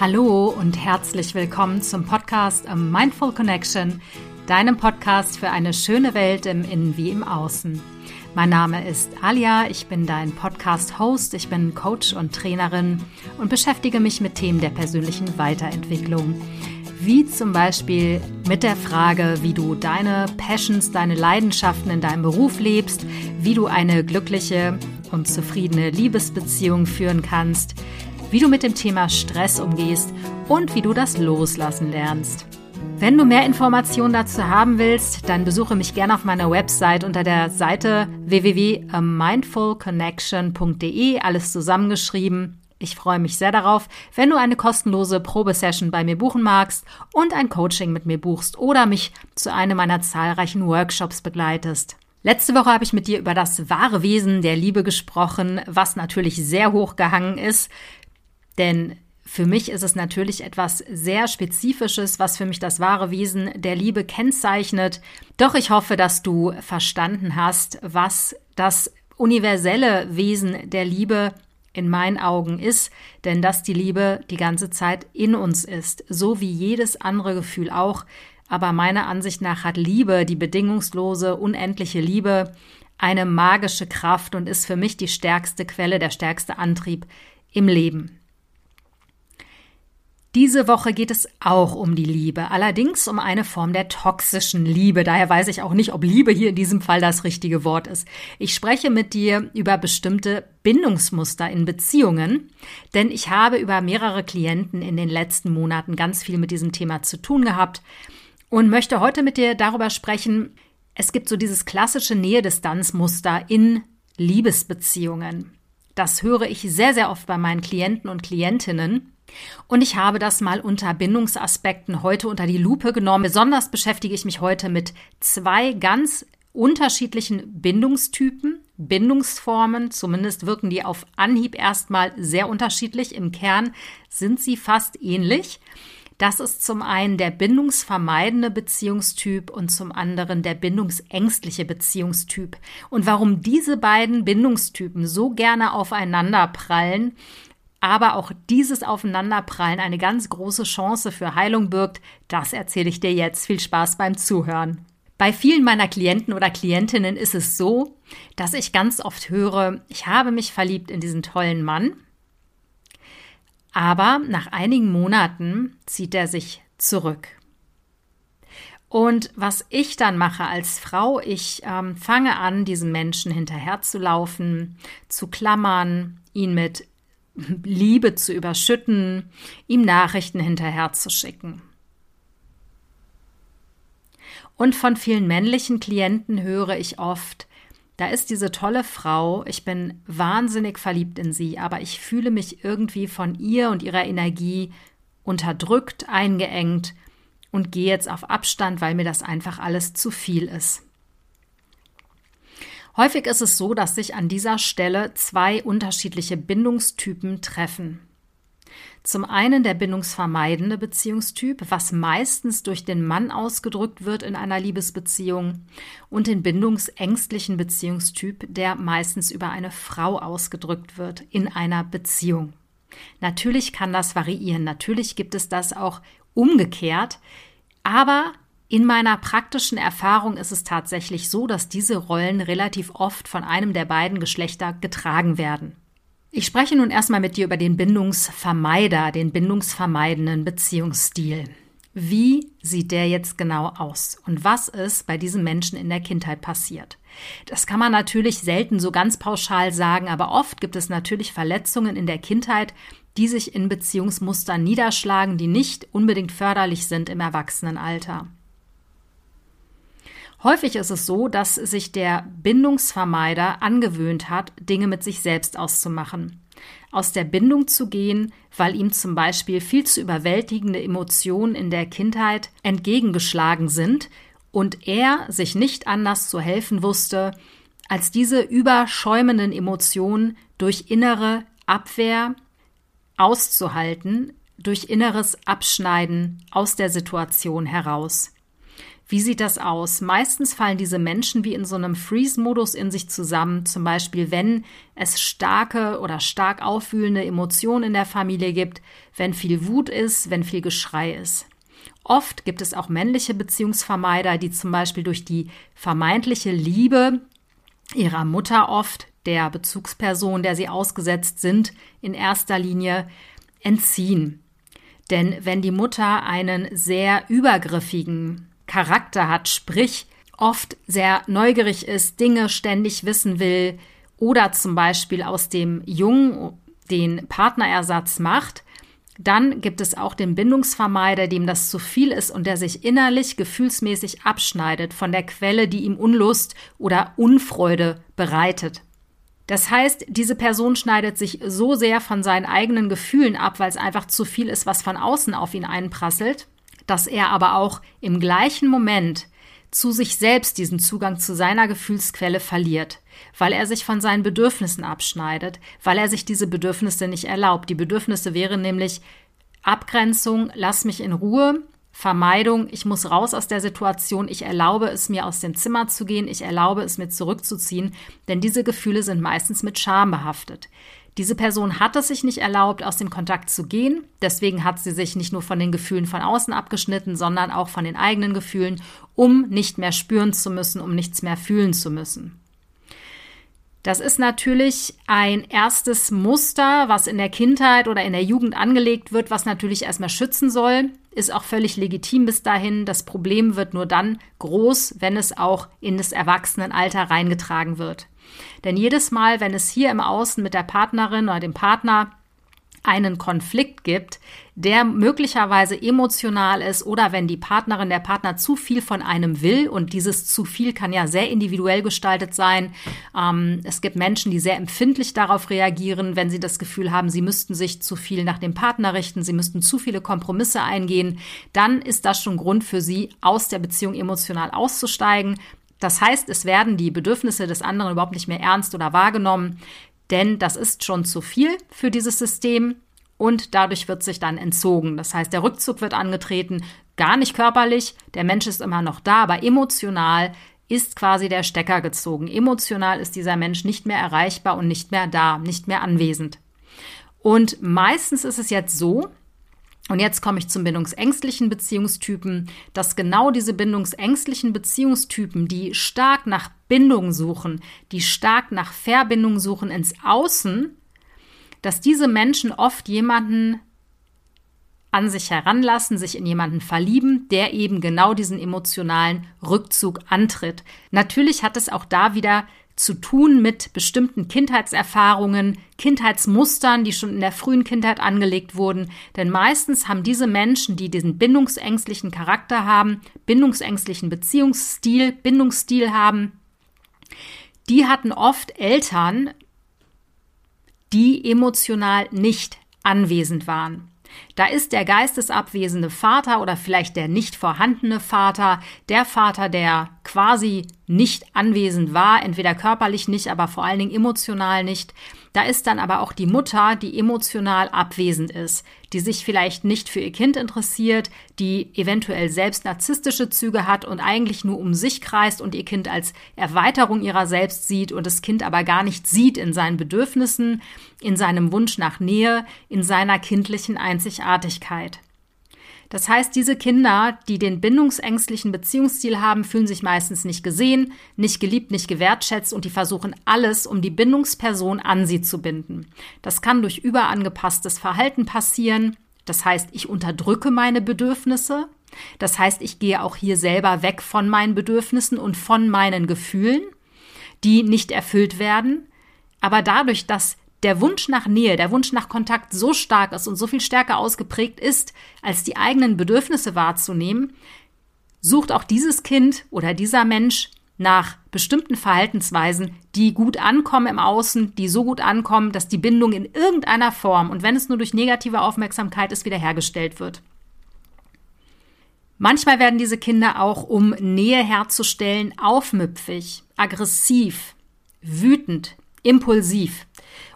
Hallo und herzlich willkommen zum Podcast A Mindful Connection, deinem Podcast für eine schöne Welt im Innen wie im Außen. Mein Name ist Alia, ich bin dein Podcast-Host, ich bin Coach und Trainerin und beschäftige mich mit Themen der persönlichen Weiterentwicklung. Wie zum Beispiel mit der Frage, wie du deine Passions, deine Leidenschaften in deinem Beruf lebst, wie du eine glückliche und zufriedene Liebesbeziehung führen kannst, wie du mit dem Thema Stress umgehst und wie du das Loslassen lernst. Wenn du mehr Informationen dazu haben willst, dann besuche mich gerne auf meiner Website unter der Seite www.mindfulconnection.de, alles zusammengeschrieben. Ich freue mich sehr darauf, wenn du eine kostenlose Probesession bei mir buchen magst und ein Coaching mit mir buchst oder mich zu einem meiner zahlreichen Workshops begleitest. Letzte Woche habe ich mit dir über das wahre Wesen der Liebe gesprochen, was natürlich sehr hoch gehangen ist. Denn für mich ist es natürlich etwas sehr Spezifisches, was für mich das wahre Wesen der Liebe kennzeichnet. Doch ich hoffe, dass du verstanden hast, was das universelle Wesen der Liebe in meinen Augen ist, denn dass die Liebe die ganze Zeit in uns ist, so wie jedes andere Gefühl auch. Aber meiner Ansicht nach hat Liebe, die bedingungslose, unendliche Liebe, eine magische Kraft und ist für mich die stärkste Quelle, der stärkste Antrieb im Leben. Diese Woche geht es auch um die Liebe, allerdings um eine Form der toxischen Liebe. Daher weiß ich auch nicht, ob Liebe hier in diesem Fall das richtige Wort ist. Ich spreche mit dir über bestimmte Bindungsmuster in Beziehungen, denn ich habe über mehrere Klienten in den letzten Monaten ganz viel mit diesem Thema zu tun gehabt und möchte heute mit dir darüber sprechen. Es gibt so dieses klassische Nähe-Distanz-Muster in Liebesbeziehungen. Das höre ich sehr, sehr oft bei meinen Klienten und Klientinnen. Und ich habe das mal unter Bindungsaspekten heute unter die Lupe genommen. Besonders beschäftige ich mich heute mit zwei ganz unterschiedlichen Bindungstypen, Bindungsformen. Zumindest wirken die auf Anhieb erstmal sehr unterschiedlich. Im Kern sind sie fast ähnlich. Das ist zum einen der bindungsvermeidende Beziehungstyp und zum anderen der bindungsängstliche Beziehungstyp. Und warum diese beiden Bindungstypen so gerne aufeinander prallen, aber auch dieses Aufeinanderprallen eine ganz große Chance für Heilung birgt, das erzähle ich dir jetzt. Viel Spaß beim Zuhören. Bei vielen meiner Klienten oder Klientinnen ist es so, dass ich ganz oft höre, ich habe mich verliebt in diesen tollen Mann, aber nach einigen Monaten zieht er sich zurück. Und was ich dann mache als Frau, ich ähm, fange an, diesem Menschen hinterherzulaufen, zu klammern, ihn mit Liebe zu überschütten, ihm Nachrichten hinterherzuschicken. Und von vielen männlichen Klienten höre ich oft, da ist diese tolle Frau, ich bin wahnsinnig verliebt in sie, aber ich fühle mich irgendwie von ihr und ihrer Energie unterdrückt, eingeengt und gehe jetzt auf Abstand, weil mir das einfach alles zu viel ist. Häufig ist es so, dass sich an dieser Stelle zwei unterschiedliche Bindungstypen treffen. Zum einen der bindungsvermeidende Beziehungstyp, was meistens durch den Mann ausgedrückt wird in einer Liebesbeziehung, und den bindungsängstlichen Beziehungstyp, der meistens über eine Frau ausgedrückt wird in einer Beziehung. Natürlich kann das variieren, natürlich gibt es das auch umgekehrt, aber in meiner praktischen Erfahrung ist es tatsächlich so, dass diese Rollen relativ oft von einem der beiden Geschlechter getragen werden. Ich spreche nun erstmal mit dir über den Bindungsvermeider, den bindungsvermeidenden Beziehungsstil. Wie sieht der jetzt genau aus und was ist bei diesem Menschen in der Kindheit passiert? Das kann man natürlich selten so ganz pauschal sagen, aber oft gibt es natürlich Verletzungen in der Kindheit, die sich in Beziehungsmustern niederschlagen, die nicht unbedingt förderlich sind im Erwachsenenalter. Häufig ist es so, dass sich der Bindungsvermeider angewöhnt hat, Dinge mit sich selbst auszumachen. Aus der Bindung zu gehen, weil ihm zum Beispiel viel zu überwältigende Emotionen in der Kindheit entgegengeschlagen sind und er sich nicht anders zu helfen wusste, als diese überschäumenden Emotionen durch innere Abwehr auszuhalten, durch inneres Abschneiden aus der Situation heraus. Wie sieht das aus? Meistens fallen diese Menschen wie in so einem Freeze-Modus in sich zusammen. Zum Beispiel, wenn es starke oder stark aufwühlende Emotionen in der Familie gibt, wenn viel Wut ist, wenn viel Geschrei ist. Oft gibt es auch männliche Beziehungsvermeider, die zum Beispiel durch die vermeintliche Liebe ihrer Mutter oft, der Bezugsperson, der sie ausgesetzt sind, in erster Linie entziehen. Denn wenn die Mutter einen sehr übergriffigen Charakter hat, sprich oft sehr neugierig ist, Dinge ständig wissen will oder zum Beispiel aus dem Jungen den Partnerersatz macht, dann gibt es auch den Bindungsvermeider, dem das zu viel ist und der sich innerlich gefühlsmäßig abschneidet von der Quelle, die ihm Unlust oder Unfreude bereitet. Das heißt, diese Person schneidet sich so sehr von seinen eigenen Gefühlen ab, weil es einfach zu viel ist, was von außen auf ihn einprasselt, dass er aber auch im gleichen Moment zu sich selbst diesen Zugang zu seiner Gefühlsquelle verliert, weil er sich von seinen Bedürfnissen abschneidet, weil er sich diese Bedürfnisse nicht erlaubt. Die Bedürfnisse wären nämlich Abgrenzung, lass mich in Ruhe, Vermeidung, ich muss raus aus der Situation, ich erlaube es mir aus dem Zimmer zu gehen, ich erlaube es mir zurückzuziehen, denn diese Gefühle sind meistens mit Scham behaftet. Diese Person hat es sich nicht erlaubt, aus dem Kontakt zu gehen. Deswegen hat sie sich nicht nur von den Gefühlen von außen abgeschnitten, sondern auch von den eigenen Gefühlen, um nicht mehr spüren zu müssen, um nichts mehr fühlen zu müssen. Das ist natürlich ein erstes Muster, was in der Kindheit oder in der Jugend angelegt wird, was natürlich erstmal schützen soll. Ist auch völlig legitim bis dahin. Das Problem wird nur dann groß, wenn es auch in das Erwachsenenalter reingetragen wird. Denn jedes Mal, wenn es hier im Außen mit der Partnerin oder dem Partner einen Konflikt gibt, der möglicherweise emotional ist oder wenn die Partnerin, der Partner zu viel von einem will und dieses zu viel kann ja sehr individuell gestaltet sein. Ähm, es gibt Menschen, die sehr empfindlich darauf reagieren, wenn sie das Gefühl haben, sie müssten sich zu viel nach dem Partner richten, sie müssten zu viele Kompromisse eingehen, dann ist das schon Grund für sie, aus der Beziehung emotional auszusteigen. Das heißt, es werden die Bedürfnisse des anderen überhaupt nicht mehr ernst oder wahrgenommen, denn das ist schon zu viel für dieses System und dadurch wird sich dann entzogen. Das heißt, der Rückzug wird angetreten, gar nicht körperlich, der Mensch ist immer noch da, aber emotional ist quasi der Stecker gezogen. Emotional ist dieser Mensch nicht mehr erreichbar und nicht mehr da, nicht mehr anwesend. Und meistens ist es jetzt so, und jetzt komme ich zum bindungsängstlichen Beziehungstypen, dass genau diese bindungsängstlichen Beziehungstypen, die stark nach Bindung suchen, die stark nach Verbindung suchen ins Außen, dass diese Menschen oft jemanden an sich heranlassen, sich in jemanden verlieben, der eben genau diesen emotionalen Rückzug antritt. Natürlich hat es auch da wieder zu tun mit bestimmten Kindheitserfahrungen, Kindheitsmustern, die schon in der frühen Kindheit angelegt wurden. Denn meistens haben diese Menschen, die diesen bindungsängstlichen Charakter haben, bindungsängstlichen Beziehungsstil, Bindungsstil haben, die hatten oft Eltern, die emotional nicht anwesend waren. Da ist der geistesabwesende Vater oder vielleicht der nicht vorhandene Vater, der Vater, der quasi nicht anwesend war, entweder körperlich nicht, aber vor allen Dingen emotional nicht. Da ist dann aber auch die Mutter, die emotional abwesend ist, die sich vielleicht nicht für ihr Kind interessiert, die eventuell selbst narzisstische Züge hat und eigentlich nur um sich kreist und ihr Kind als Erweiterung ihrer selbst sieht und das Kind aber gar nicht sieht in seinen Bedürfnissen, in seinem Wunsch nach Nähe, in seiner kindlichen Einzigartigkeit. Das heißt, diese Kinder, die den bindungsängstlichen Beziehungsstil haben, fühlen sich meistens nicht gesehen, nicht geliebt, nicht gewertschätzt und die versuchen alles, um die Bindungsperson an sie zu binden. Das kann durch überangepasstes Verhalten passieren. Das heißt, ich unterdrücke meine Bedürfnisse. Das heißt, ich gehe auch hier selber weg von meinen Bedürfnissen und von meinen Gefühlen, die nicht erfüllt werden. Aber dadurch, dass der Wunsch nach Nähe, der Wunsch nach Kontakt so stark ist und so viel stärker ausgeprägt ist, als die eigenen Bedürfnisse wahrzunehmen, sucht auch dieses Kind oder dieser Mensch nach bestimmten Verhaltensweisen, die gut ankommen im Außen, die so gut ankommen, dass die Bindung in irgendeiner Form und wenn es nur durch negative Aufmerksamkeit ist, wiederhergestellt wird. Manchmal werden diese Kinder auch, um Nähe herzustellen, aufmüpfig, aggressiv, wütend, impulsiv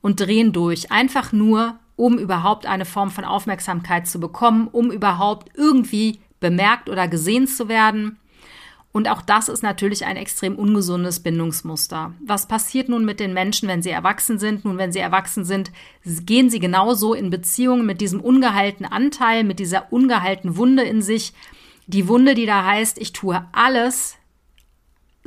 und drehen durch, einfach nur, um überhaupt eine Form von Aufmerksamkeit zu bekommen, um überhaupt irgendwie bemerkt oder gesehen zu werden. Und auch das ist natürlich ein extrem ungesundes Bindungsmuster. Was passiert nun mit den Menschen, wenn sie erwachsen sind? Nun, wenn sie erwachsen sind, gehen sie genauso in Beziehungen mit diesem ungeheilten Anteil, mit dieser ungeheilten Wunde in sich. Die Wunde, die da heißt, ich tue alles,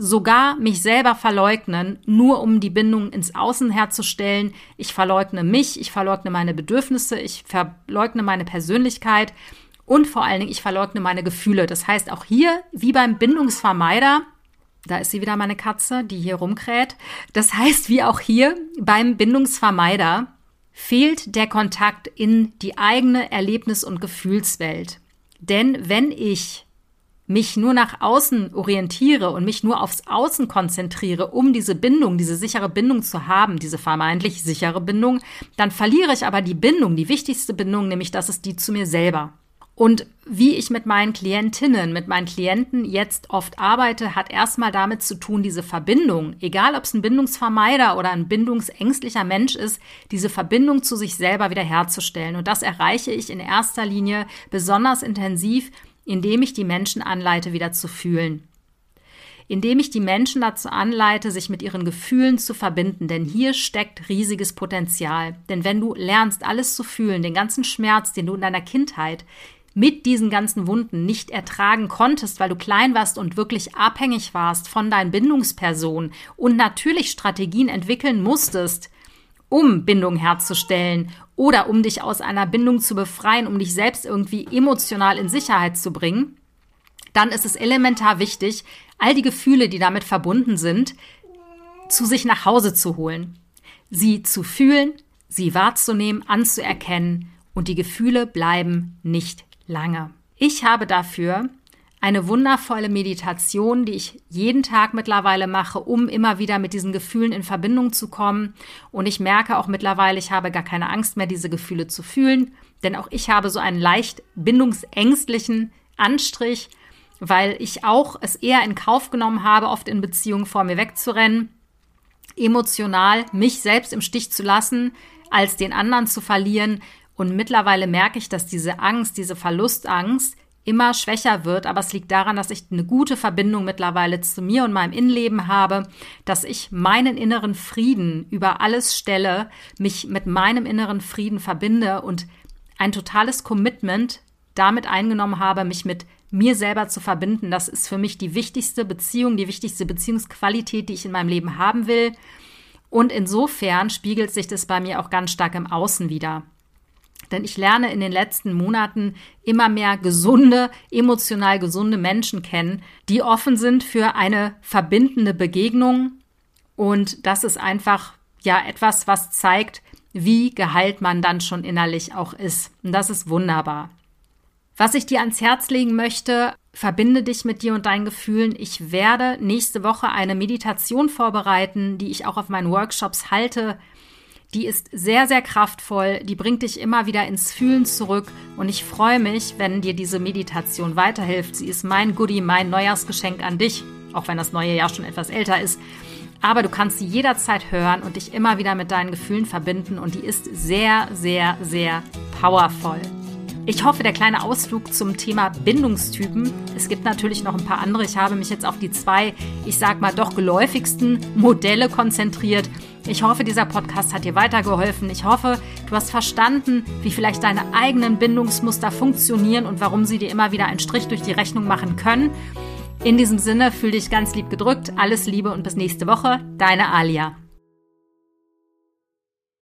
sogar mich selber verleugnen, nur um die Bindung ins Außen herzustellen. Ich verleugne mich, ich verleugne meine Bedürfnisse, ich verleugne meine Persönlichkeit und vor allen Dingen, ich verleugne meine Gefühle. Das heißt, auch hier, wie beim Bindungsvermeider, da ist sie wieder meine Katze, die hier rumkräht. Das heißt, wie auch hier beim Bindungsvermeider, fehlt der Kontakt in die eigene Erlebnis- und Gefühlswelt. Denn wenn ich mich nur nach außen orientiere und mich nur aufs Außen konzentriere, um diese Bindung, diese sichere Bindung zu haben, diese vermeintlich sichere Bindung, dann verliere ich aber die Bindung, die wichtigste Bindung, nämlich das ist die zu mir selber. Und wie ich mit meinen Klientinnen, mit meinen Klienten jetzt oft arbeite, hat erstmal damit zu tun, diese Verbindung, egal ob es ein Bindungsvermeider oder ein bindungsängstlicher Mensch ist, diese Verbindung zu sich selber wiederherzustellen. Und das erreiche ich in erster Linie besonders intensiv, indem ich die Menschen anleite, wieder zu fühlen indem ich die Menschen dazu anleite, sich mit ihren Gefühlen zu verbinden, denn hier steckt riesiges Potenzial. Denn wenn du lernst, alles zu fühlen, den ganzen Schmerz, den du in deiner Kindheit mit diesen ganzen Wunden nicht ertragen konntest, weil du klein warst und wirklich abhängig warst von deinen Bindungspersonen und natürlich Strategien entwickeln musstest, um Bindung herzustellen oder um dich aus einer Bindung zu befreien, um dich selbst irgendwie emotional in Sicherheit zu bringen, dann ist es elementar wichtig, all die Gefühle, die damit verbunden sind, zu sich nach Hause zu holen, sie zu fühlen, sie wahrzunehmen, anzuerkennen und die Gefühle bleiben nicht lange. Ich habe dafür eine wundervolle Meditation, die ich jeden Tag mittlerweile mache, um immer wieder mit diesen Gefühlen in Verbindung zu kommen. Und ich merke auch mittlerweile, ich habe gar keine Angst mehr, diese Gefühle zu fühlen, denn auch ich habe so einen leicht bindungsängstlichen Anstrich, weil ich auch es eher in Kauf genommen habe, oft in Beziehungen vor mir wegzurennen, emotional mich selbst im Stich zu lassen, als den anderen zu verlieren und mittlerweile merke ich, dass diese Angst, diese Verlustangst immer schwächer wird, aber es liegt daran, dass ich eine gute Verbindung mittlerweile zu mir und meinem Innenleben habe, dass ich meinen inneren Frieden über alles stelle, mich mit meinem inneren Frieden verbinde und ein totales Commitment damit eingenommen habe, mich mit mir selber zu verbinden. Das ist für mich die wichtigste Beziehung, die wichtigste Beziehungsqualität, die ich in meinem Leben haben will. Und insofern spiegelt sich das bei mir auch ganz stark im Außen wieder. Denn ich lerne in den letzten Monaten immer mehr gesunde, emotional gesunde Menschen kennen, die offen sind für eine verbindende Begegnung. Und das ist einfach ja etwas, was zeigt, wie geheilt man dann schon innerlich auch ist. Und das ist wunderbar. Was ich dir ans Herz legen möchte, verbinde dich mit dir und deinen Gefühlen. Ich werde nächste Woche eine Meditation vorbereiten, die ich auch auf meinen Workshops halte, die ist sehr, sehr kraftvoll, die bringt dich immer wieder ins Fühlen zurück und ich freue mich, wenn dir diese Meditation weiterhilft. Sie ist mein Goodie, mein Neujahrsgeschenk an dich, auch wenn das neue Jahr schon etwas älter ist. Aber du kannst sie jederzeit hören und dich immer wieder mit deinen Gefühlen verbinden und die ist sehr, sehr, sehr powerful. Ich hoffe, der kleine Ausflug zum Thema Bindungstypen. Es gibt natürlich noch ein paar andere. Ich habe mich jetzt auf die zwei, ich sag mal, doch geläufigsten Modelle konzentriert. Ich hoffe, dieser Podcast hat dir weitergeholfen. Ich hoffe, du hast verstanden, wie vielleicht deine eigenen Bindungsmuster funktionieren und warum sie dir immer wieder einen Strich durch die Rechnung machen können. In diesem Sinne, fühl dich ganz lieb gedrückt. Alles Liebe und bis nächste Woche. Deine Alia.